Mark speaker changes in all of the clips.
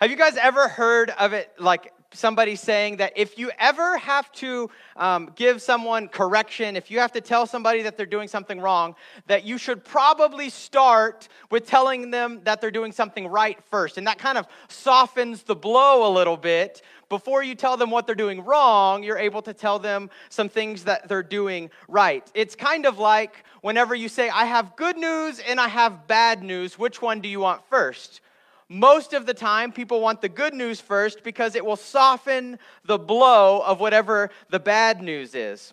Speaker 1: Have you guys ever heard of it like somebody saying that if you ever have to um, give someone correction, if you have to tell somebody that they're doing something wrong, that you should probably start with telling them that they're doing something right first. And that kind of softens the blow a little bit. Before you tell them what they're doing wrong, you're able to tell them some things that they're doing right. It's kind of like whenever you say, I have good news and I have bad news, which one do you want first? Most of the time, people want the good news first because it will soften the blow of whatever the bad news is.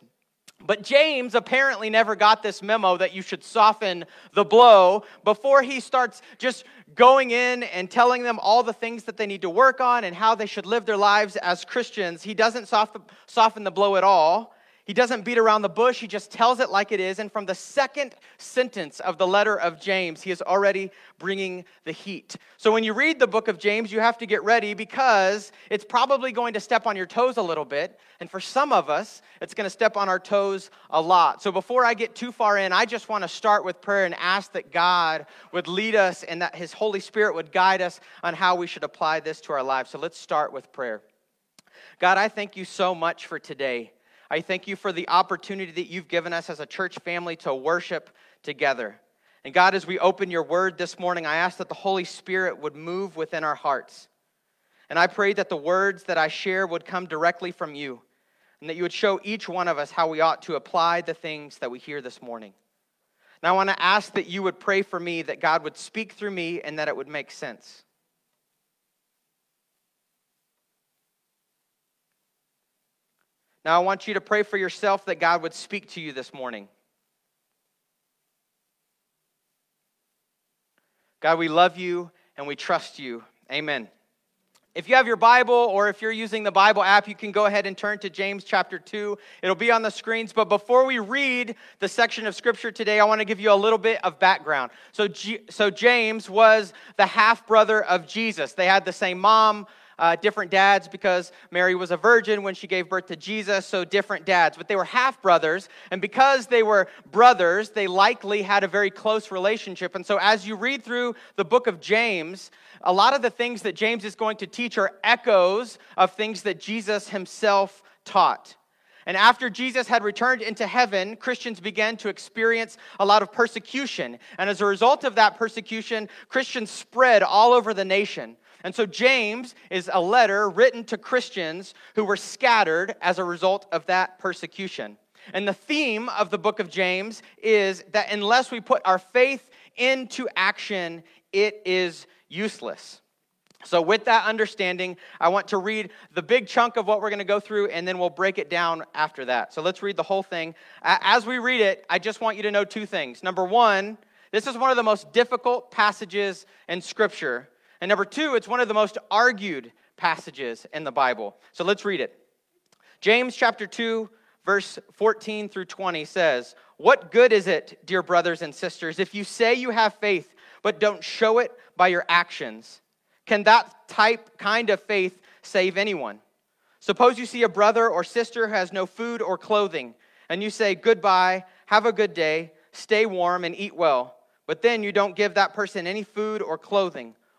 Speaker 1: But James apparently never got this memo that you should soften the blow before he starts just going in and telling them all the things that they need to work on and how they should live their lives as Christians. He doesn't soften the blow at all. He doesn't beat around the bush, he just tells it like it is. And from the second sentence of the letter of James, he is already bringing the heat. So when you read the book of James, you have to get ready because it's probably going to step on your toes a little bit. And for some of us, it's going to step on our toes a lot. So before I get too far in, I just want to start with prayer and ask that God would lead us and that his Holy Spirit would guide us on how we should apply this to our lives. So let's start with prayer. God, I thank you so much for today. I thank you for the opportunity that you've given us as a church family to worship together. And God, as we open your word this morning, I ask that the Holy Spirit would move within our hearts. And I pray that the words that I share would come directly from you, and that you would show each one of us how we ought to apply the things that we hear this morning. Now, I want to ask that you would pray for me, that God would speak through me, and that it would make sense. Now, I want you to pray for yourself that God would speak to you this morning. God, we love you and we trust you. Amen. If you have your Bible or if you're using the Bible app, you can go ahead and turn to James chapter 2. It'll be on the screens. But before we read the section of scripture today, I want to give you a little bit of background. So, G- so James was the half brother of Jesus. They had the same mom, uh, different dads because Mary was a virgin when she gave birth to Jesus, so different dads. But they were half brothers, and because they were brothers, they likely had a very close relationship. And so as you read through the book of James, a lot of the things that James is going to teach are echoes of things that Jesus himself taught. And after Jesus had returned into heaven, Christians began to experience a lot of persecution. And as a result of that persecution, Christians spread all over the nation. And so James is a letter written to Christians who were scattered as a result of that persecution. And the theme of the book of James is that unless we put our faith into action, it is useless. So, with that understanding, I want to read the big chunk of what we're going to go through, and then we'll break it down after that. So, let's read the whole thing. As we read it, I just want you to know two things. Number one, this is one of the most difficult passages in Scripture and number two, it's one of the most argued passages in the Bible. So let's read it. James chapter 2, verse 14 through 20 says, What good is it, dear brothers and sisters, if you say you have faith, but don't show it by your actions? Can that type, kind of faith save anyone? Suppose you see a brother or sister who has no food or clothing, and you say, Goodbye, have a good day, stay warm, and eat well. But then you don't give that person any food or clothing.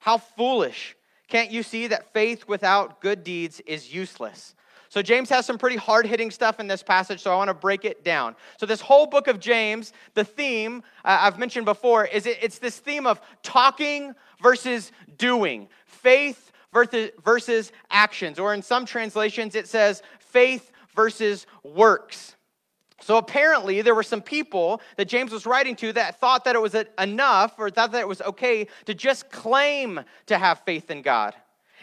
Speaker 1: How foolish. Can't you see that faith without good deeds is useless? So, James has some pretty hard hitting stuff in this passage, so I want to break it down. So, this whole book of James, the theme uh, I've mentioned before is it, it's this theme of talking versus doing, faith versus, versus actions. Or in some translations, it says faith versus works. So apparently, there were some people that James was writing to that thought that it was enough or thought that it was okay to just claim to have faith in God.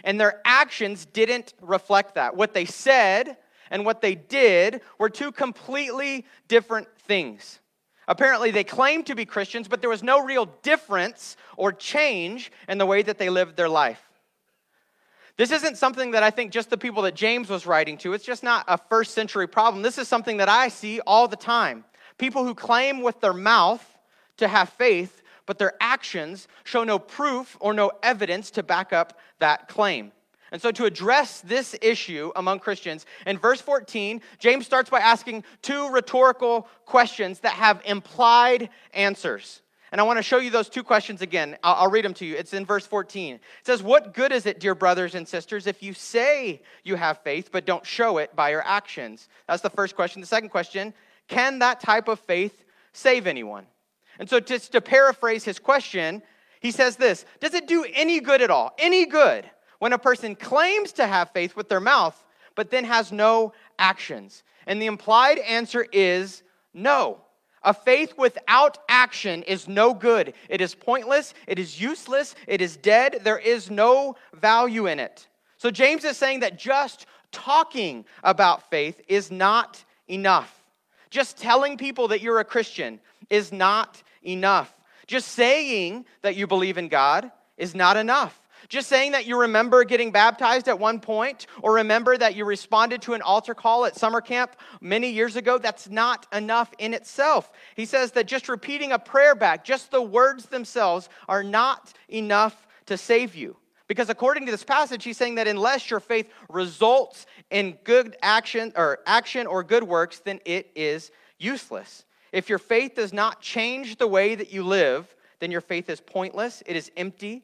Speaker 1: And their actions didn't reflect that. What they said and what they did were two completely different things. Apparently, they claimed to be Christians, but there was no real difference or change in the way that they lived their life. This isn't something that I think just the people that James was writing to. It's just not a first century problem. This is something that I see all the time. People who claim with their mouth to have faith, but their actions show no proof or no evidence to back up that claim. And so, to address this issue among Christians, in verse 14, James starts by asking two rhetorical questions that have implied answers. And I want to show you those two questions again. I'll, I'll, read them to you. It's in verse 14. It says, What good is it, dear brothers and sisters, if you say you have faith but don't show it by your actions? That's the first question. The second question Can that type of faith save anyone? And so, just to paraphrase his question, he says this Does it do any good at all? Any good when a person claims to have faith with their mouth but then has no actions? And the implied answer is no. A faith without action is no good. It is pointless, it is useless, it is dead. There is no value in it. So James is saying that just talking about faith is not enough. Just telling people that you're a Christian is not enough. Just saying that you believe in God is not enough. Just saying that you remember getting baptized at one point or remember that you responded to an altar call at summer camp many years ago, that's not enough in itself. He says that just repeating a prayer back, just the words themselves, are not enough to save you. Because according to this passage, he's saying that unless your faith results in good action or action or good works, then it is useless. If your faith does not change the way that you live, then your faith is pointless, it is empty,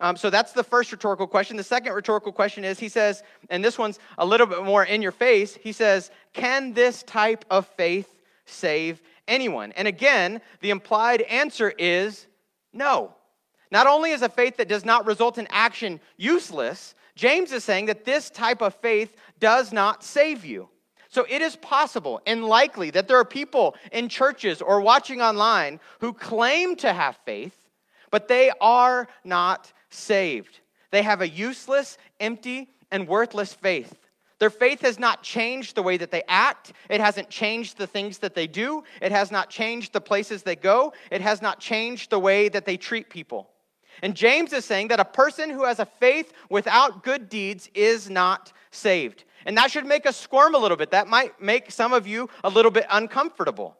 Speaker 1: um, so that's the first rhetorical question. The second rhetorical question is he says, and this one's a little bit more in your face, he says, Can this type of faith save anyone? And again, the implied answer is no. Not only is a faith that does not result in action useless, James is saying that this type of faith does not save you. So it is possible and likely that there are people in churches or watching online who claim to have faith, but they are not saved. They have a useless, empty, and worthless faith. Their faith has not changed the way that they act. It hasn't changed the things that they do. It has not changed the places they go. It has not changed the way that they treat people. And James is saying that a person who has a faith without good deeds is not saved. And that should make us squirm a little bit. That might make some of you a little bit uncomfortable.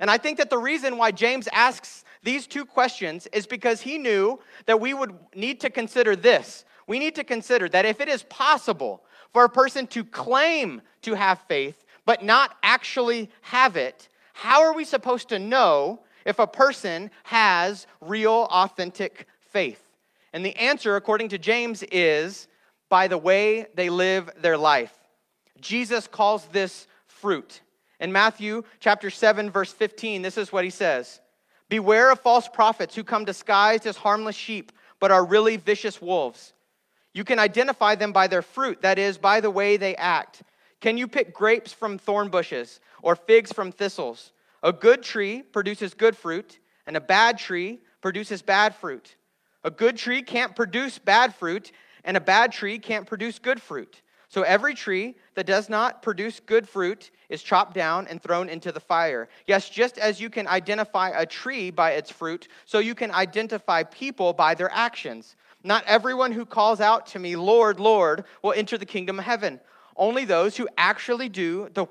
Speaker 1: And I think that the reason why James asks these two questions is because he knew that we would need to consider this. We need to consider that if it is possible for a person to claim to have faith but not actually have it, how are we supposed to know if a person has real, authentic faith? And the answer, according to James, is by the way they live their life. Jesus calls this fruit. In Matthew chapter 7 verse 15, this is what he says. Beware of false prophets who come disguised as harmless sheep, but are really vicious wolves. You can identify them by their fruit, that is, by the way they act. Can you pick grapes from thorn bushes or figs from thistles? A good tree produces good fruit, and a bad tree produces bad fruit. A good tree can't produce bad fruit, and a bad tree can't produce good fruit. So every tree that does not produce good fruit is chopped down and thrown into the fire. Yes, just as you can identify a tree by its fruit, so you can identify people by their actions. Not everyone who calls out to me, Lord, Lord, will enter the kingdom of heaven. Only those who actually do the,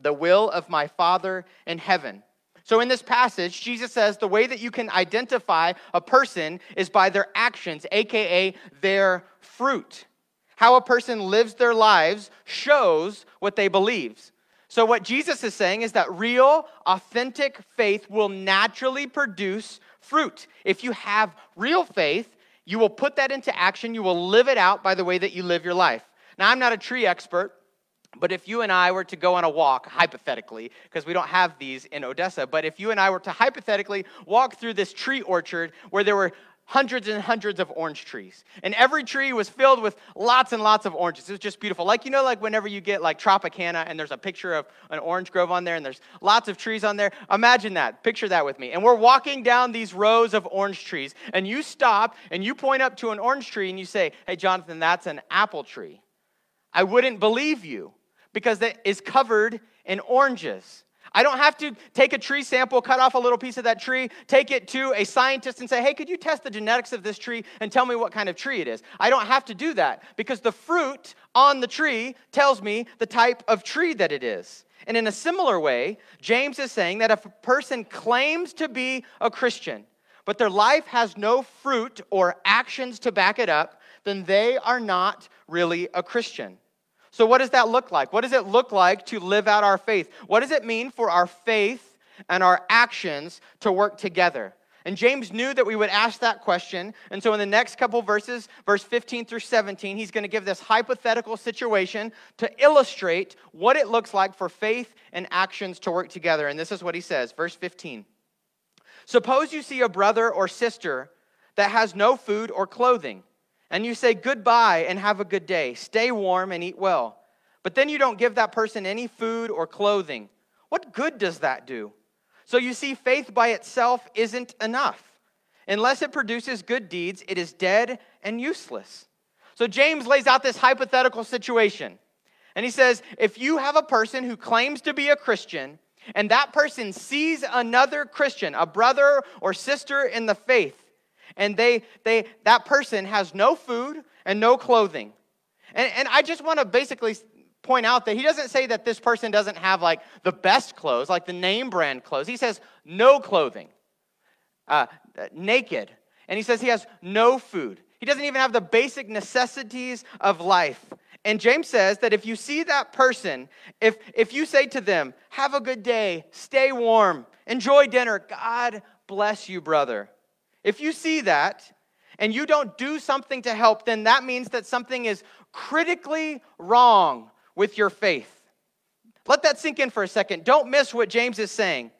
Speaker 1: the will of my Father in heaven. So, in this passage, Jesus says the way that you can identify a person is by their actions, aka their fruit. How a person lives their lives shows what they believe. So, what Jesus is saying is that real, authentic faith will naturally produce fruit. If you have real faith, you will put that into action. You will live it out by the way that you live your life. Now, I'm not a tree expert, but if you and I were to go on a walk, hypothetically, because we don't have these in Odessa, but if you and I were to hypothetically walk through this tree orchard where there were hundreds and hundreds of orange trees. And every tree was filled with lots and lots of oranges. It was just beautiful. Like, you know, like whenever you get like Tropicana and there's a picture of an orange grove on there and there's lots of trees on there. Imagine that. Picture that with me. And we're walking down these rows of orange trees and you stop and you point up to an orange tree and you say, Hey, Jonathan, that's an apple tree. I wouldn't believe you because that is covered in oranges. I don't have to take a tree sample, cut off a little piece of that tree, take it to a scientist and say, hey, could you test the genetics of this tree and tell me what kind of tree it is? I don't have to do that because the fruit on the tree tells me the type of tree that it is. And in a similar way, James is saying that if a person claims to be a Christian, but their life has no fruit or actions to back it up, then they are not really a Christian. So, what does that look like? What does it look like to live out our faith? What does it mean for our faith and our actions to work together? And James knew that we would ask that question. And so, in the next couple verses, verse 15 through 17, he's going to give this hypothetical situation to illustrate what it looks like for faith and actions to work together. And this is what he says, verse 15. Suppose you see a brother or sister that has no food or clothing and you say goodbye and have a good day, stay warm and eat well, but then you don't give that person any food or clothing, what good does that do? So you see, faith by itself isn't enough. Unless it produces good deeds, it is dead and useless. So James lays out this hypothetical situation. And he says, if you have a person who claims to be a Christian, and that person sees another Christian, a brother or sister in the faith, and they, they, that person has no food and no clothing. And, and I just want to basically point out that he doesn't say that this person doesn't have like the best clothes, like the name brand clothes. He says no clothing, uh, naked. And he says he has no food. He doesn't even have the basic necessities of life. And James says that if you see that person, if, if you say to them, have a good day, stay warm, enjoy dinner, God bless you, brother. If you see that and you don't do something to help, then that means that something is critically wrong with your faith. Let that sink in for a second. Don't miss what James is saying.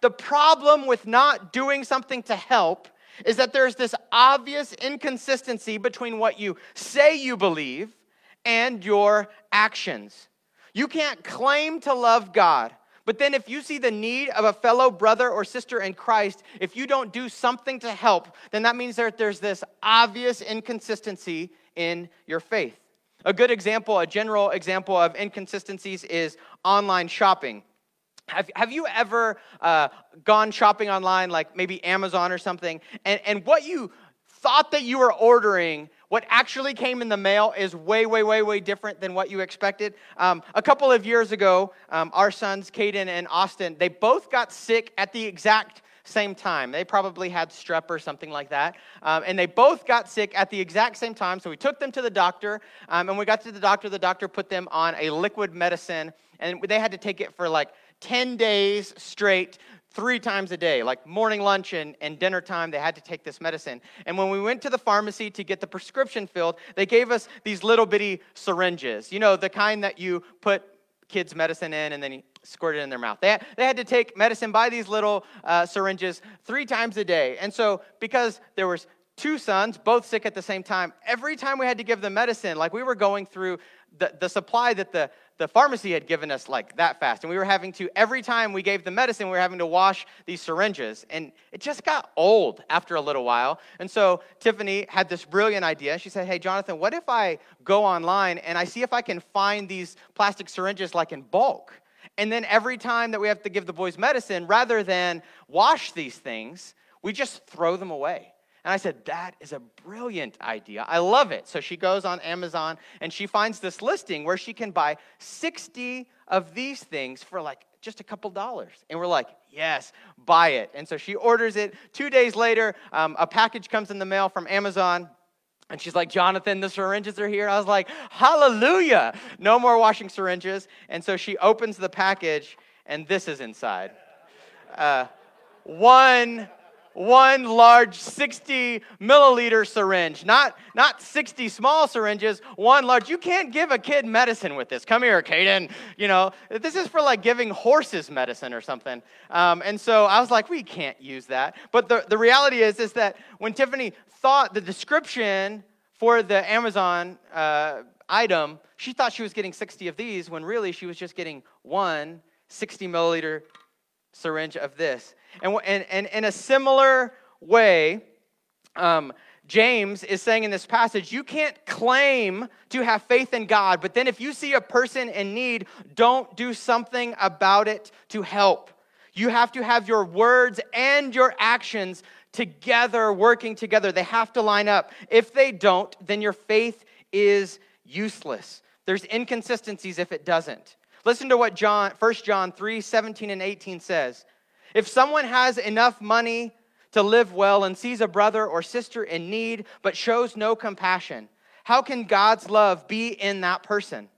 Speaker 1: The problem with not doing something to help is that there's this obvious inconsistency between what you say you believe and your actions. You can't claim to love God but then, if you see the need of a fellow brother or sister in Christ, if you don't do something to help, then that means that there's this obvious inconsistency in your faith. A good example, a general example of inconsistencies is online shopping. Have, have you ever uh, gone shopping online, like maybe Amazon or something, and, and what you thought that you were ordering what actually came in the mail is way, way, way, way different than what you expected. Um, a couple of years ago, um, our sons, Caden and Austin, they both got sick at the exact same time. They probably had strep or something like that. Um, and they both got sick at the exact same time. So we took them to the doctor. Um, and we got to the doctor. The doctor put them on a liquid medicine. And they had to take it for like 10 days straight three times a day, like morning, lunch, and, and dinner time. They had to take this medicine. And when we went to the pharmacy to get the prescription filled, they gave us these little bitty syringes, you know, the kind that you put kids' medicine in and then you squirt it in their mouth. They had, they had to take medicine by these little uh, syringes three times a day. And so, because there was two sons, both sick at the same time, every time we had to give them medicine, like we were going through the, the supply that the, the pharmacy had given us like that fast. And we were having to, every time we gave the medicine, we were having to wash these syringes. And it just got old after a little while. And so Tiffany had this brilliant idea. She said, Hey, Jonathan, what if I go online and I see if I can find these plastic syringes like in bulk? And then every time that we have to give the boys medicine, rather than wash these things, we just throw them away. And I said, That is a brilliant idea. I love it. So she goes on Amazon and she finds this listing where she can buy 60 of these things for like just a couple dollars. And we're like, Yes, buy it. And so she orders it. Two days later, um, a package comes in the mail from Amazon. And she's like, Jonathan, the syringes are here. I was like, Hallelujah. No more washing syringes. And so she opens the package, and this is inside. Uh, one one large 60 milliliter syringe, not, not 60 small syringes, one large. You can't give a kid medicine with this. Come here, Caden. You know, this is for like giving horses medicine or something. Um, and so I was like, we can't use that. But the, the reality is, is that when Tiffany thought the description for the Amazon uh, item, she thought she was getting 60 of these when really she was just getting one 60 milliliter syringe of this. And, and, and in a similar way, um, James is saying in this passage, you can't claim to have faith in God, but then if you see a person in need, don't do something about it to help. You have to have your words and your actions together, working together. They have to line up. If they don't, then your faith is useless. There's inconsistencies if it doesn't. Listen to what John, 1 John 3 17 and 18 says. If someone has enough money to live well and sees a brother or sister in need but shows no compassion, how can God's love be in that person?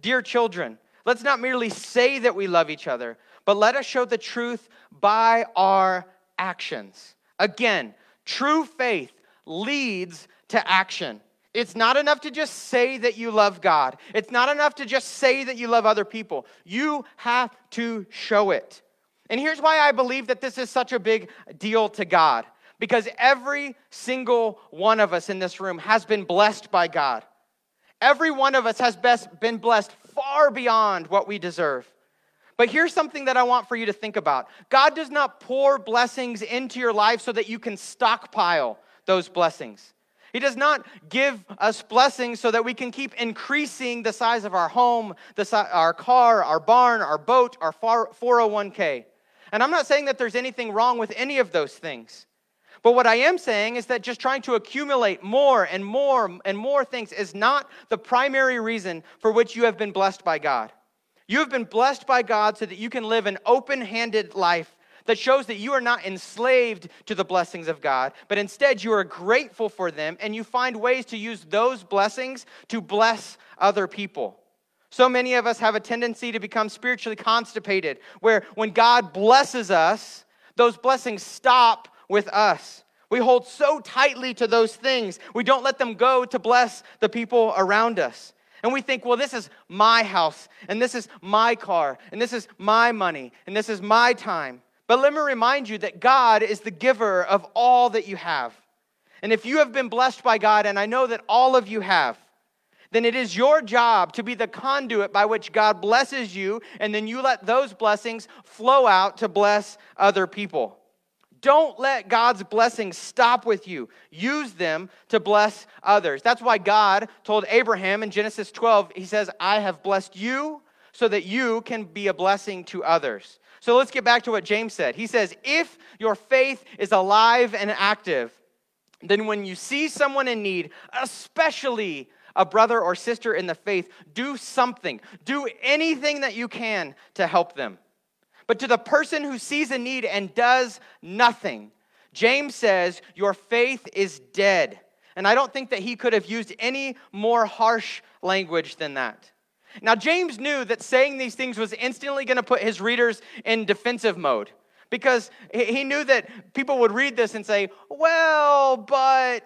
Speaker 1: Dear children, let's not merely say that we love each other, but let us show the truth by our actions. Again, true faith leads to action. It's not enough to just say that you love God. It's not enough to just say that you love other people. You have to show it. And here's why I believe that this is such a big deal to God. Because every single one of us in this room has been blessed by God. Every one of us has been blessed far beyond what we deserve. But here's something that I want for you to think about God does not pour blessings into your life so that you can stockpile those blessings. He does not give us blessings so that we can keep increasing the size of our home, the si- our car, our barn, our boat, our 401k. And I'm not saying that there's anything wrong with any of those things. But what I am saying is that just trying to accumulate more and more and more things is not the primary reason for which you have been blessed by God. You have been blessed by God so that you can live an open handed life that shows that you are not enslaved to the blessings of God, but instead you are grateful for them and you find ways to use those blessings to bless other people. So many of us have a tendency to become spiritually constipated, where when God blesses us, those blessings stop with us. We hold so tightly to those things, we don't let them go to bless the people around us. And we think, well, this is my house, and this is my car, and this is my money, and this is my time. But let me remind you that God is the giver of all that you have. And if you have been blessed by God, and I know that all of you have, then it is your job to be the conduit by which God blesses you, and then you let those blessings flow out to bless other people. Don't let God's blessings stop with you. Use them to bless others. That's why God told Abraham in Genesis 12, He says, I have blessed you so that you can be a blessing to others. So let's get back to what James said. He says, If your faith is alive and active, then when you see someone in need, especially a brother or sister in the faith, do something. Do anything that you can to help them. But to the person who sees a need and does nothing, James says, Your faith is dead. And I don't think that he could have used any more harsh language than that. Now, James knew that saying these things was instantly going to put his readers in defensive mode because he knew that people would read this and say, Well, but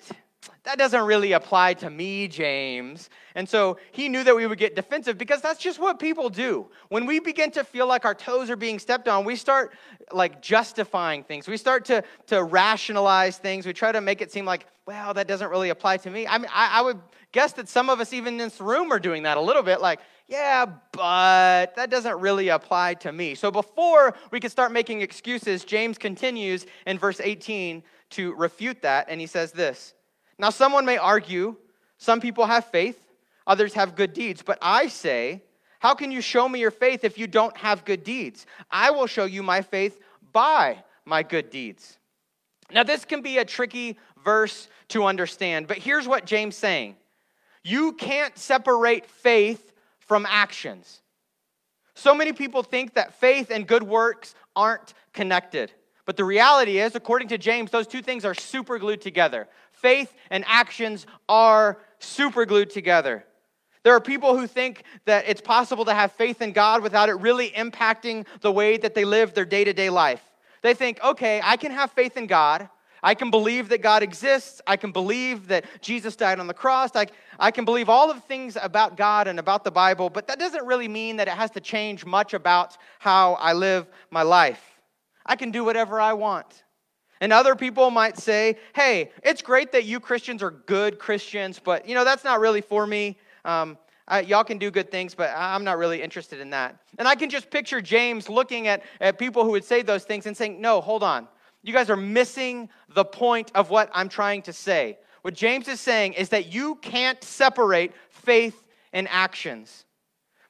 Speaker 1: that doesn't really apply to me, James. And so he knew that we would get defensive because that's just what people do. When we begin to feel like our toes are being stepped on, we start like justifying things. We start to, to rationalize things. We try to make it seem like, well, that doesn't really apply to me. I mean, I, I would guess that some of us, even in this room, are doing that a little bit like, yeah, but that doesn't really apply to me. So before we can start making excuses, James continues in verse 18 to refute that, and he says this. Now, someone may argue some people have faith, others have good deeds. But I say, how can you show me your faith if you don't have good deeds? I will show you my faith by my good deeds. Now, this can be a tricky verse to understand, but here's what James saying. You can't separate faith from actions. So many people think that faith and good works aren't connected. But the reality is, according to James, those two things are super glued together faith and actions are super glued together. There are people who think that it's possible to have faith in God without it really impacting the way that they live their day to day life. They think, okay, I can have faith in God. I can believe that God exists. I can believe that Jesus died on the cross. I, I can believe all of things about God and about the Bible, but that doesn't really mean that it has to change much about how I live my life. I can do whatever I want. And other people might say, hey, it's great that you Christians are good Christians, but you know, that's not really for me. Um, I, y'all can do good things, but I'm not really interested in that. And I can just picture James looking at, at people who would say those things and saying, no, hold on. You guys are missing the point of what I'm trying to say. what James is saying is that you can't separate faith and actions.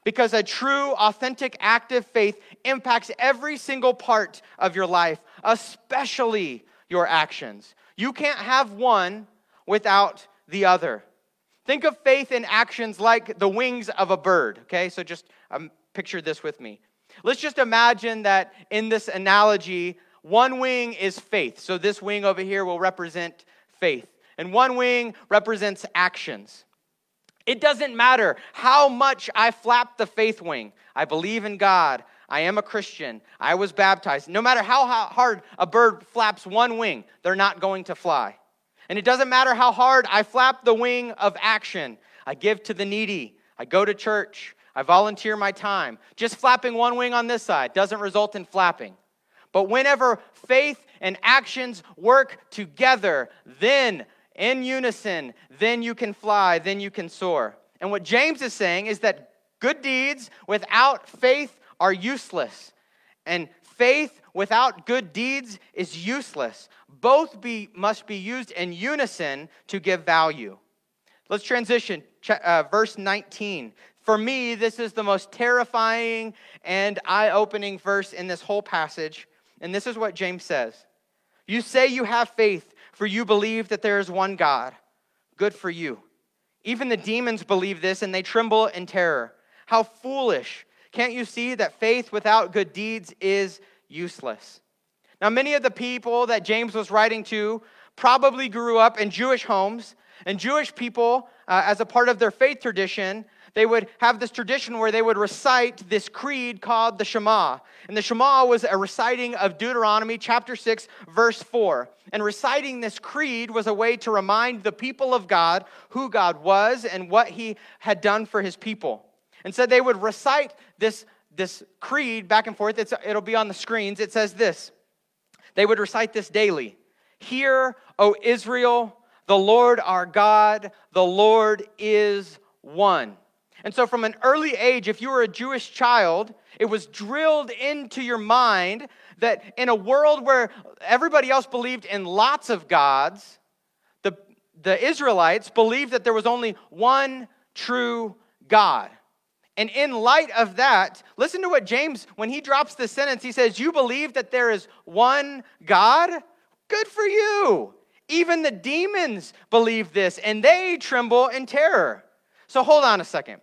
Speaker 1: Because a true, authentic, active faith impacts every single part of your life, especially your actions. You can't have one without the other. Think of faith and actions like the wings of a bird, okay? So just um, picture this with me. Let's just imagine that in this analogy, one wing is faith. So this wing over here will represent faith, and one wing represents actions. It doesn't matter how much I flap the faith wing. I believe in God. I am a Christian. I was baptized. No matter how hard a bird flaps one wing, they're not going to fly. And it doesn't matter how hard I flap the wing of action. I give to the needy. I go to church. I volunteer my time. Just flapping one wing on this side doesn't result in flapping. But whenever faith and actions work together, then in unison, then you can fly, then you can soar. And what James is saying is that good deeds without faith are useless. And faith without good deeds is useless. Both be, must be used in unison to give value. Let's transition. Uh, verse 19. For me, this is the most terrifying and eye opening verse in this whole passage. And this is what James says You say you have faith, for you believe that there is one God. Good for you. Even the demons believe this and they tremble in terror. How foolish. Can't you see that faith without good deeds is useless? Now, many of the people that James was writing to probably grew up in Jewish homes, and Jewish people, uh, as a part of their faith tradition, they would have this tradition where they would recite this creed called the Shema. And the Shema was a reciting of Deuteronomy chapter 6, verse 4. And reciting this creed was a way to remind the people of God who God was and what he had done for his people. And so they would recite this, this creed back and forth. It's, it'll be on the screens. It says this They would recite this daily Hear, O Israel, the Lord our God, the Lord is one. And so, from an early age, if you were a Jewish child, it was drilled into your mind that in a world where everybody else believed in lots of gods, the, the Israelites believed that there was only one true God. And in light of that, listen to what James, when he drops this sentence, he says, You believe that there is one God? Good for you. Even the demons believe this, and they tremble in terror. So hold on a second.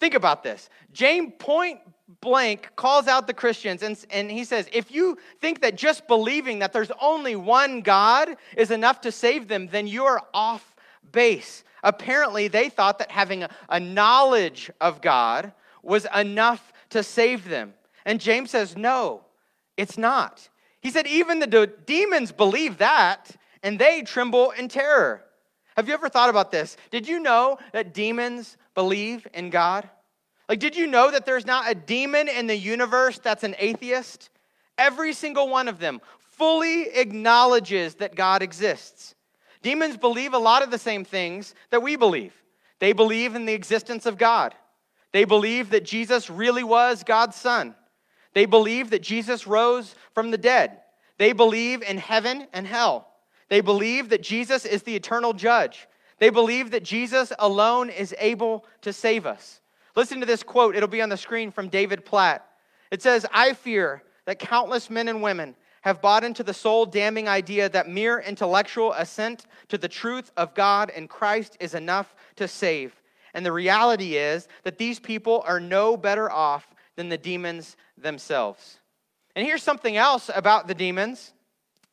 Speaker 1: Think about this. James point blank calls out the Christians and, and he says, if you think that just believing that there's only one God is enough to save them, then you're off base. Apparently, they thought that having a, knowledge of God was enough to save them. And James says, no, it's not. He said, even the de- demons believe that, and they tremble in terror. Have you ever thought about this? Did you know that demons believe in God? Like, did you know that there's not a demon in the universe that's an atheist? Every single one of them fully acknowledges that God exists. Demons believe a lot of the same things that we believe. They believe in the existence of God. They believe that Jesus really was God's son. They believe that Jesus rose from the dead. They believe in heaven and hell. They believe that Jesus is the eternal judge. They believe that Jesus alone is able to save us. Listen to this quote, it'll be on the screen from David Platt. It says, I fear that countless men and women have bought into the soul damning idea that mere intellectual assent to the truth of God and Christ is enough to save. And the reality is that these people are no better off than the demons themselves. And here's something else about the demons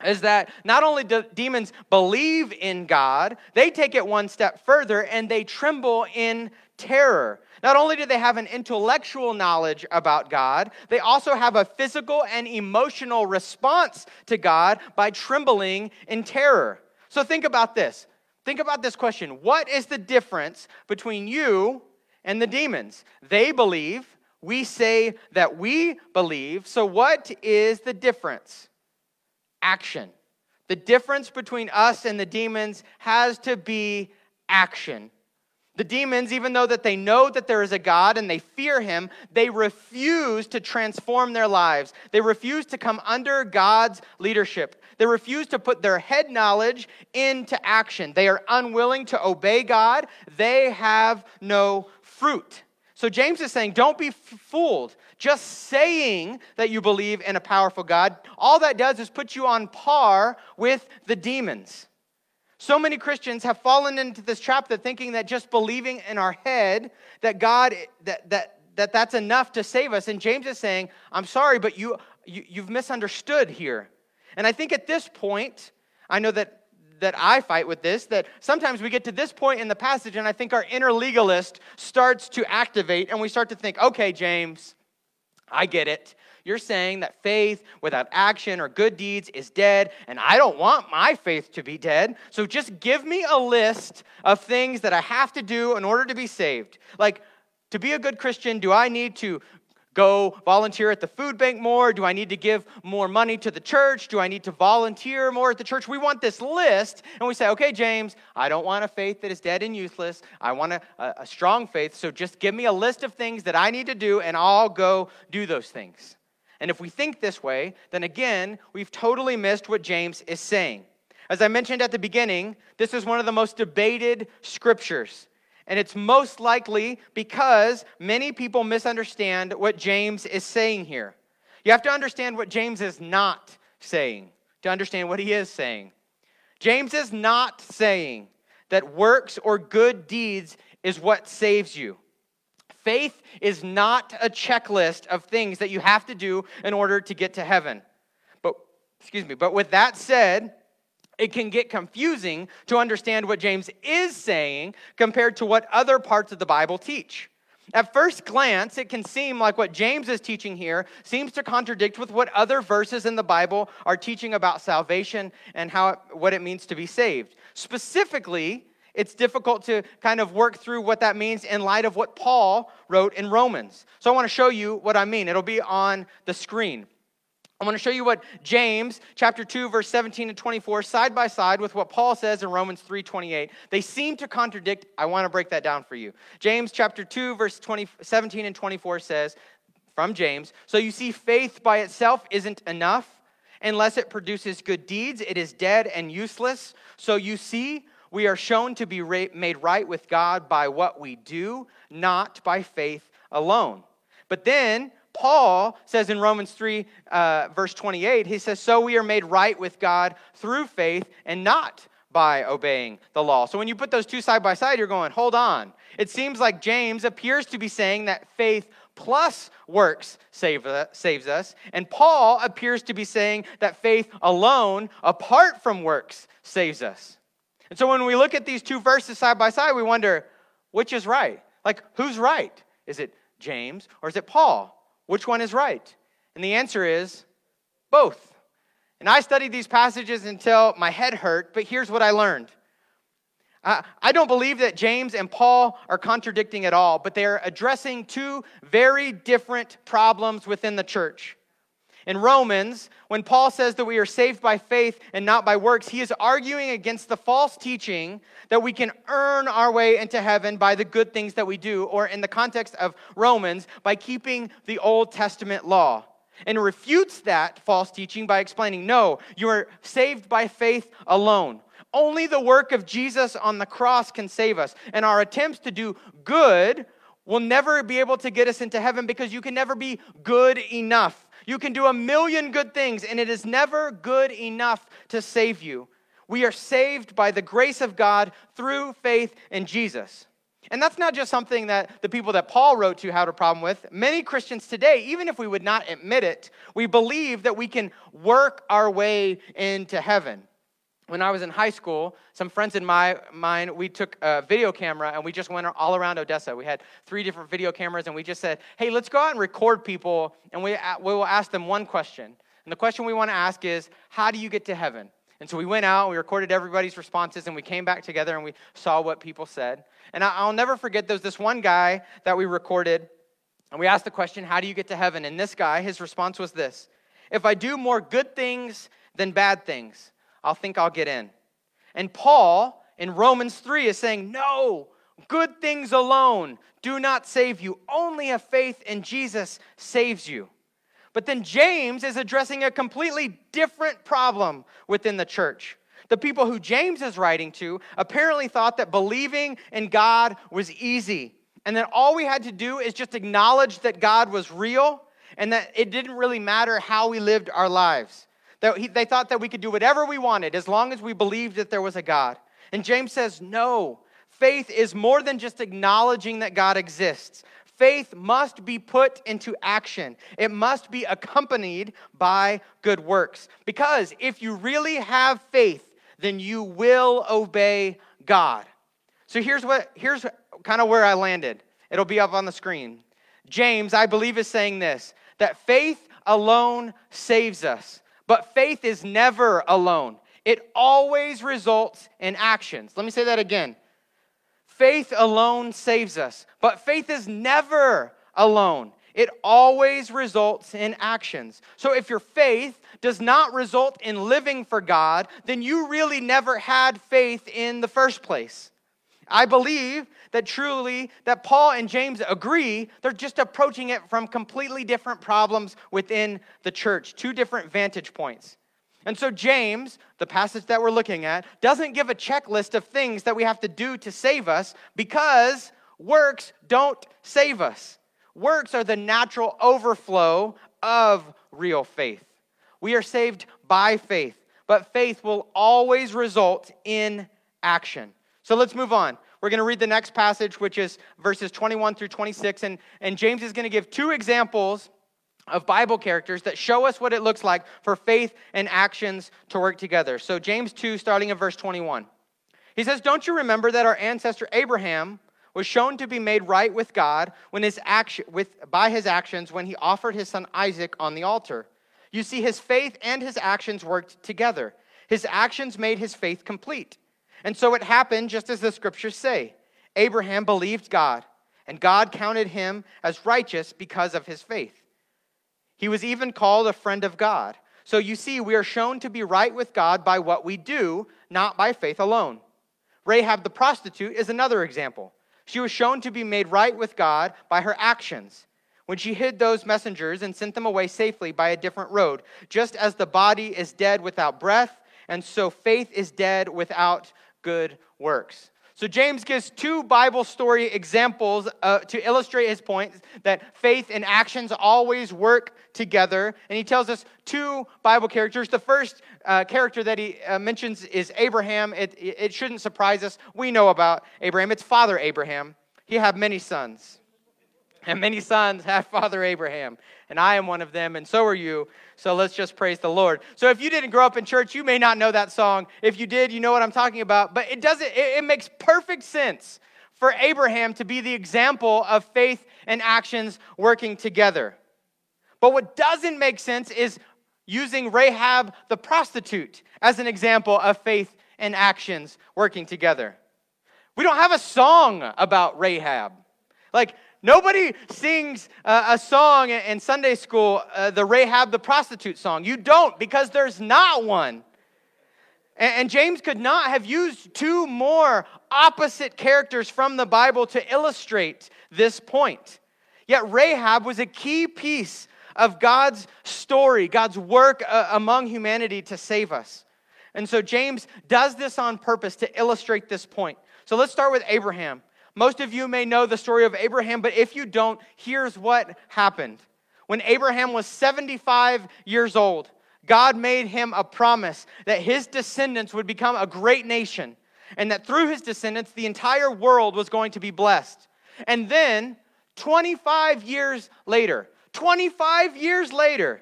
Speaker 1: is that not only do demons believe in God, they take it one step further and they tremble in terror. Not only do they have an intellectual knowledge about God, they also have a physical and emotional response to God by trembling in terror. So think about this. Think about this question What is the difference between you and the demons? They believe, we say that we believe. So, what is the difference? Action. The difference between us and the demons has to be action. The demons, even though that they know that there is a God and they fear him, they refuse to transform their lives. They refuse to come under God's leadership. They refuse to put their head knowledge into action. They are unwilling to obey God. They have no fruit. So James is saying, don't be fooled. Just saying that you believe in a powerful God, all that does is put you on par with the demons. So many Christians have fallen into this trap that thinking that just believing in our head that God that that that that's enough to save us. And James is saying, I'm sorry, but you, you you've misunderstood here. And I think at this point, I know that that I fight with this, that sometimes we get to this point in the passage, and I think our inner legalist starts to activate, and we start to think, okay, James, I get it. You're saying that faith without action or good deeds is dead, and I don't want my faith to be dead. So just give me a list of things that I have to do in order to be saved. Like, to be a good Christian, do I need to go volunteer at the food bank more? Do I need to give more money to the church? Do I need to volunteer more at the church? We want this list, and we say, okay, James, I don't want a faith that is dead and useless. I want a, a, strong faith, so just give me a list of things that I need to do, and I'll go do those things. And if we think this way, then again, we've totally missed what James is saying. As I mentioned at the beginning, this is one of the most debated scriptures. And it's most likely because many people misunderstand what James is saying here. You have to understand what James is not saying to understand what he is saying. James is not saying that works or good deeds is what saves you. Faith is not a checklist of things that you have to do in order to get to heaven. But, excuse me, but with that said, it can get confusing to understand what James is saying compared to what other parts of the Bible teach. At first glance, it can seem like what James is teaching here seems to contradict with what other verses in the Bible are teaching about salvation and how it, what it means to be saved. Specifically, it's difficult to kind of work through what that means in light of what Paul wrote in Romans. So I want to show you what I mean. It'll be on the screen. I want to show you what James chapter 2 verse 17 and 24 side by side with what Paul says in Romans 3:28. They seem to contradict. I want to break that down for you. James chapter 2 verse 20, 17 and 24 says from James, "So you see faith by itself isn't enough unless it produces good deeds, it is dead and useless. So you see we are shown to be made right with God by what we do, not by faith alone. But then Paul says in Romans 3, uh, verse 28, he says, So we are made right with God through faith and not by obeying the law. So when you put those two side by side, you're going, hold on. It seems like James appears to be saying that faith plus works save, uh, saves us. And Paul appears to be saying that faith alone, apart from works, saves us. And so when we look at these two verses side by side, we wonder which is right? Like, who's right? Is it James or is it Paul? Which one is right? And the answer is both. And I studied these passages until my head hurt, but here's what I learned. I don't believe that James and Paul are contradicting at all, but they are addressing two very different problems within the church. In Romans, when Paul says that we are saved by faith and not by works, he is arguing against the false teaching that we can earn our way into heaven by the good things that we do, or in the context of Romans, by keeping the Old Testament law. And refutes that false teaching by explaining no, you are saved by faith alone. Only the work of Jesus on the cross can save us. And our attempts to do good will never be able to get us into heaven because you can never be good enough. You can do a million good things, and it is never good enough to save you. We are saved by the grace of God through faith in Jesus. And that's not just something that the people that Paul wrote to had a problem with. Many Christians today, even if we would not admit it, we believe that we can work our way into heaven when I was in high school, some friends in my mine, we took a video camera and we just went all around Odessa. We had three different video cameras and we just said, hey, let's go out and record people and we, we will ask them one question. And the question we want to ask is, how do you get to heaven? And so we went out, we recorded everybody's responses, and we came back together and we saw what people said. And I'll never forget, there was this one guy that we recorded, and we asked the question, How do you get to heaven? And this guy, his response was this If I do more good things than bad things, I'll think I'll get in. And Paul in Romans 3 is saying, no, good things alone do not save you. Only a faith in Jesus saves you. But then James is addressing a completely different problem within the church. The people who James is writing to apparently thought that believing in God was easy and that all we had to do is just acknowledge that God was real and that it didn't really matter how we lived our lives. That he, they thought that we could do whatever we wanted as long as we believed that there was a God. And James says, no, faith is more than just acknowledging that God exists. Faith must be put into action. It must be accompanied by good works. Because if you really have faith, then you will obey God. So here's what here's kind of where I landed. It'll be up on the screen. James, I believe, is saying this that faith alone saves us, but faith is never alone. It always results in actions. Let me say that again. Faith alone saves us, but faith is never alone. It always results in actions. So if your faith does not result in living for God, then you really never had faith in the first place. I believe that truly that Paul and James agree, they're just approaching it from completely different problems within the church, two different vantage points. And so, James, the passage that we're looking at, doesn't give a checklist of things that we have to do to save us because works don't save us. Works are the natural overflow of real faith. We are saved by faith, but faith will always result in action. So let's move on. We're going to read the next passage, which is verses 21 through 26. And, and James is going to give two examples of Bible characters that show us what it looks like for faith and actions to work together. So, James 2, starting at verse 21. He says, Don't you remember that our ancestor Abraham was shown to be made right with God when his action, with, by his actions when he offered his son Isaac on the altar? You see, his faith and his actions worked together. His actions made his faith complete. And so it happened just as the scriptures say Abraham believed God, and God counted him as righteous because of his faith. He was even called a friend of God. So you see, we are shown to be right with God by what we do, not by faith alone. Rahab the prostitute is another example. She was shown to be made right with God by her actions when she hid those messengers and sent them away safely by a different road. Just as the body is dead without breath, and so faith is dead without good works. So, James gives two Bible story examples uh, to illustrate his point that faith and actions always work together. And he tells us two Bible characters. The first uh, character that he uh, mentions is Abraham. It, it shouldn't surprise us. We know about Abraham, it's Father Abraham. He had many sons. And many sons have Father Abraham, and I am one of them, and so are you. So let's just praise the Lord. So if you didn't grow up in church, you may not know that song. If you did, you know what I'm talking about. But it doesn't, it, it makes perfect sense for Abraham to be the example of faith and actions working together. But what doesn't make sense is using Rahab the prostitute as an example of faith and actions working together. We don't have a song about Rahab. Like, Nobody sings uh, a song in Sunday school, uh, the Rahab the prostitute song. You don't because there's not one. And, and James could not have used two more opposite characters from the Bible to illustrate this point. Yet Rahab was a key piece of God's story, God's work uh, among humanity to save us. And so James does this on purpose to illustrate this point. So let's start with Abraham. Most of you may know the story of Abraham, but if you don't, here's what happened. When Abraham was 75 years old, God made him a promise that his descendants would become a great nation and that through his descendants, the entire world was going to be blessed. And then, 25 years later, 25 years later,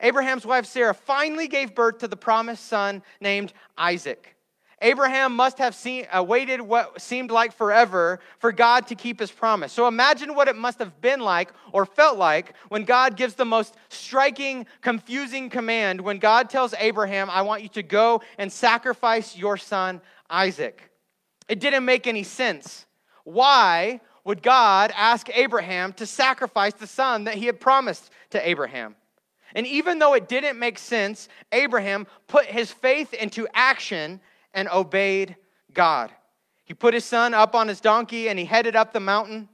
Speaker 1: Abraham's wife Sarah finally gave birth to the promised son named Isaac. Abraham must have seen, uh, waited what seemed like forever for God to keep his promise. So imagine what it must have been like or felt like when God gives the most striking, confusing command when God tells Abraham, I want you to go and sacrifice your son Isaac. It didn't make any sense. Why would God ask Abraham to sacrifice the son that he had promised to Abraham? And even though it didn't make sense, Abraham put his faith into action and obeyed God. He put his son up on his donkey and he headed up the mountain.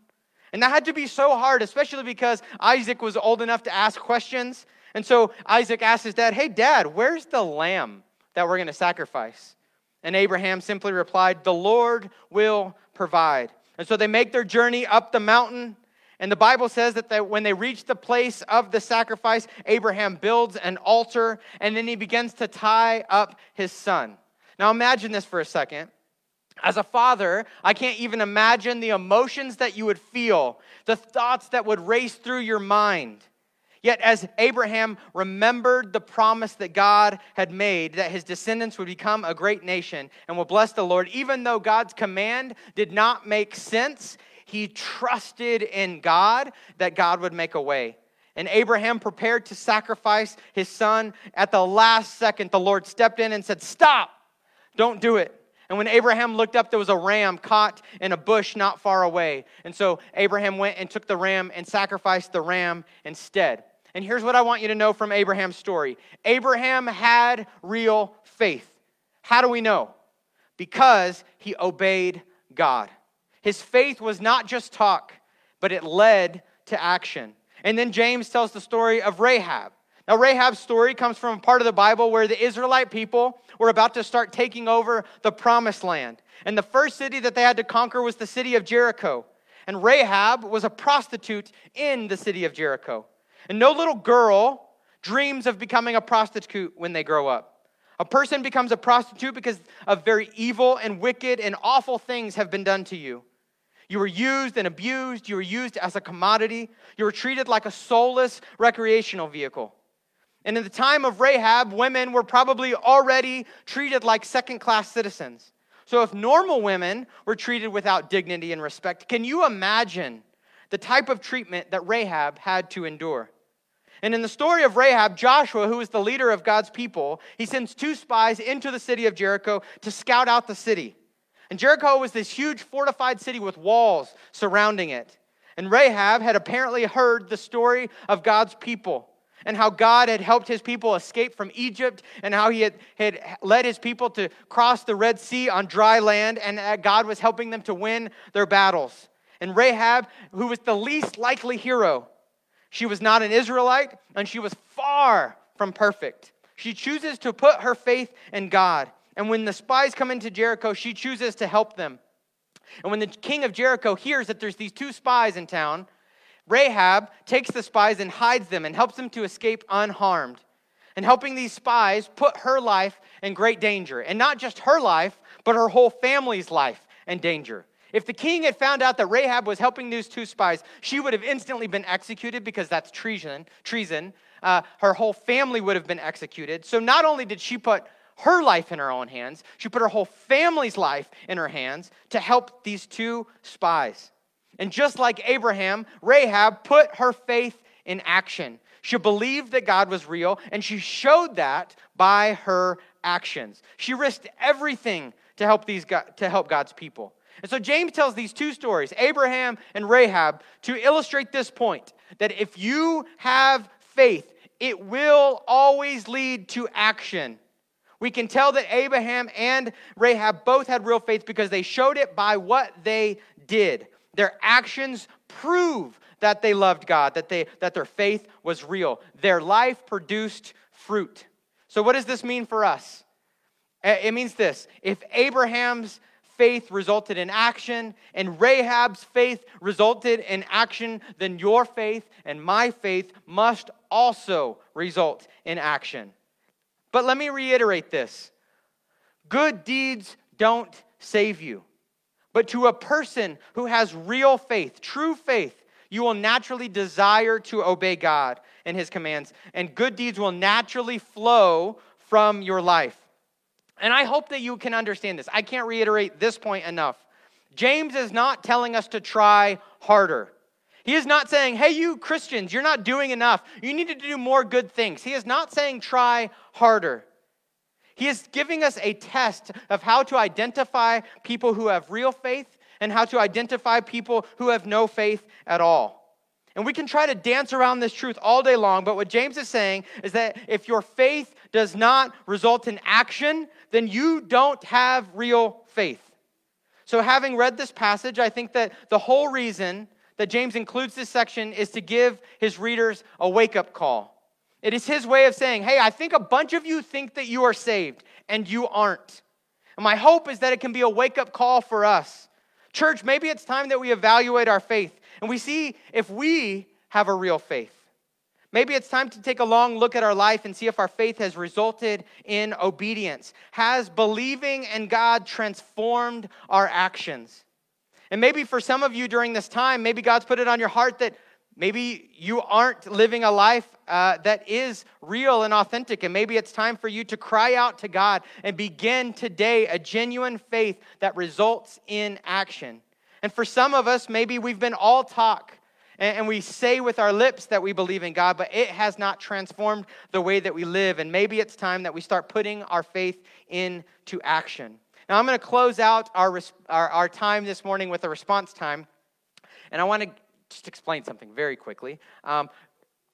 Speaker 1: And that had to be so hard, especially because Isaac was old enough to ask questions. And so Isaac asked his dad, Hey, dad, where's the lamb that we're going to sacrifice? And Abraham simply replied, The Lord will provide. And so they make their journey up the mountain. And the Bible says that they, when they reach the place of the sacrifice, Abraham builds an altar and then he begins to tie up his son. Now imagine this for a second. As a father, I can't even imagine the emotions that you would feel, the thoughts that would race through your mind. Yet, as Abraham remembered the promise that God had made, that his descendants would become a great nation and will bless the Lord, even though God's command did not make sense, he trusted in God that God would make a way. And Abraham prepared to sacrifice his son. At the last second, the Lord stepped in and said, Stop, don't do it. And when Abraham looked up, there was a ram caught in a bush not far away. And so Abraham went and took the ram and sacrificed the ram instead. And here's what I want you to know from Abraham's story Abraham had real faith. How do we know? Because he obeyed God. His faith was not just talk, but it led to action. And then James tells the story of Rahab. Now, Rahab's story comes from a part of the Bible where the Israelite people were about to start taking over the promised land. And the first city that they had to conquer was the city of Jericho. And Rahab was a prostitute in the city of Jericho. And no little girl dreams of becoming a prostitute when they grow up. A person becomes a prostitute because of very evil and wicked and awful things have been done to you. You were used and abused. You were used as a commodity. You were treated like a soulless recreational vehicle. And in the time of Rahab, women were probably already treated like second class citizens. So if normal women were treated without dignity and respect, can you imagine the type of treatment that Rahab had to endure? And in the story of Rahab, Joshua, who is the leader of God's people, he sends two spies into the city of Jericho to scout out the city. And Jericho was this huge fortified city with walls surrounding it. And Rahab had apparently heard the story of God's people and how God had helped his people escape from Egypt and how he had, had led his people to cross the Red Sea on dry land and that God was helping them to win their battles. And Rahab, who was the least likely hero, she was not an Israelite and she was far from perfect. She chooses to put her faith in God. And when the spies come into Jericho, she chooses to help them. And when the king of Jericho hears that there's these two spies in town, Rahab takes the spies and hides them and helps them to escape unharmed. And helping these spies put her life in great danger. And not just her life, but her whole family's life in danger. If the king had found out that Rahab was helping these two spies, she would have instantly been executed because that's treason. Treason. Uh, her whole family would have been executed. So not only did she put her life in her own hands, she put her whole family's life in her hands to help these two spies. And just like Abraham, Rahab put her faith in action. She believed that God was real, and she showed that by her actions. She risked everything to help, these, to help God's people. And so James tells these two stories, Abraham and Rahab, to illustrate this point that if you have faith, it will always lead to action. We can tell that Abraham and Rahab both had real faith because they showed it by what they did. Their actions prove that they loved God, that, they, that their faith was real. Their life produced fruit. So, what does this mean for us? It means this if Abraham's faith resulted in action and Rahab's faith resulted in action, then your faith and my faith must also result in action. But let me reiterate this good deeds don't save you. But to a person who has real faith, true faith, you will naturally desire to obey God and his commands, and good deeds will naturally flow from your life. And I hope that you can understand this. I can't reiterate this point enough. James is not telling us to try harder. He is not saying, hey, you Christians, you're not doing enough. You need to do more good things. He is not saying try harder. He is giving us a test of how to identify people who have real faith and how to identify people who have no faith at all. And we can try to dance around this truth all day long, but what James is saying is that if your faith does not result in action, then you don't have real faith. So, having read this passage, I think that the whole reason that James includes this section is to give his readers a wake up call. It is his way of saying, hey, I think a bunch of you think that you are saved, and you aren't. And my hope is that it can be a wake up call for us. Church, maybe it's time that we evaluate our faith and we see if we have a real faith. Maybe it's time to take a long look at our life and see if our faith has resulted in obedience. Has believing in God transformed our actions? And maybe for some of you during this time, maybe God's put it on your heart that maybe you aren't living a life uh, that is real and authentic. And maybe it's time for you to cry out to God and begin today a genuine faith that results in action. And for some of us, maybe we've been all talk and, we say with our lips that we believe in God, but it has not transformed the way that we live. And maybe it's time that we start putting our faith into action. Now, I'm going to close out our, our, our time this morning with a response time. And I want to just explain something very quickly. Um,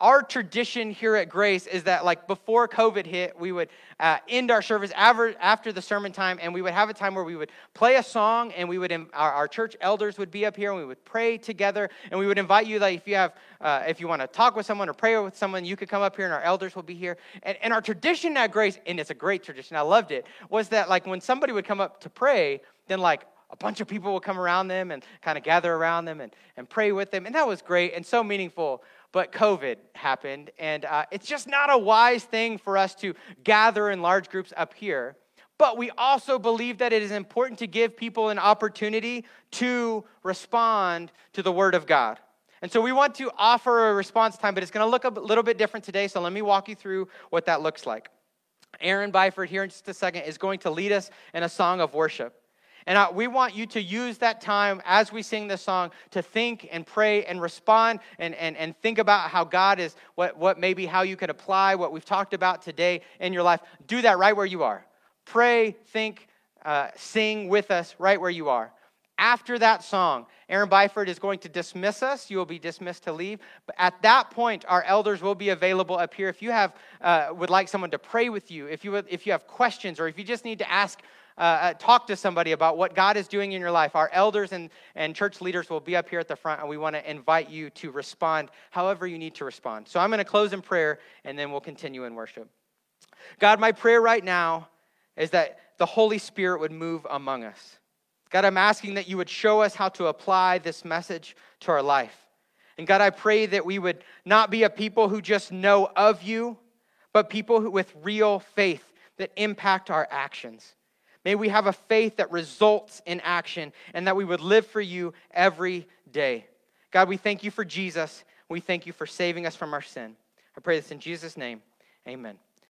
Speaker 1: our tradition here at Grace is that, like, before COVID hit, we would uh, end our service after, the sermon time, and we would have a time where we would play a song, and we would, our, our church elders would be up here, and we would pray together, and we would invite you, like, if you have, uh, if you want to talk with someone or pray with someone, you could come up here, and our elders will be here. And, and our tradition at Grace, and it's a great tradition, I loved it, was that, like, when somebody would come up to pray, then, like, a bunch of people would come around them and kind of gather around them and, and pray with them. And that was great and so meaningful but COVID happened, and uh, it's just not a wise thing for us to gather in large groups up here. But we also believe that it is important to give people an opportunity to respond to the Word of God. And so we want to offer a response time, but it's going to look a little bit different today. So let me walk you through what that looks like. Aaron Byford, here in just a second, is going to lead us in a song of worship. And uh, we want you to use that time as we sing this song to think and pray and respond and, and, and think about how God is, what, what maybe how you could apply what we've talked about today in your life. Do that right where you are. Pray, think, uh, sing with us right where you are. After that song, Aaron Byford is going to dismiss us. You will be dismissed to leave. But at that point, our elders will be available up here. If you have, uh, would like someone to pray with you, if you, would, if you have questions, or if you just need to ask uh, talk to somebody about what God is doing in your life, our elders and, and church leaders will be up here at the front, and we want to invite you to respond however you need to respond. So I'm going to close in prayer, and then we'll continue in worship. God, my prayer right now is that the Holy Spirit would move among us. God, I'm asking that you would show us how to apply this message to our life. And God, I pray that we would not be a people who just know of you, but people who, with real faith that impact our actions. May we have a faith that results in action and that we would live for you every day. God, we thank you for Jesus. We thank you for saving us from our sin. I pray this in Jesus' name. Amen.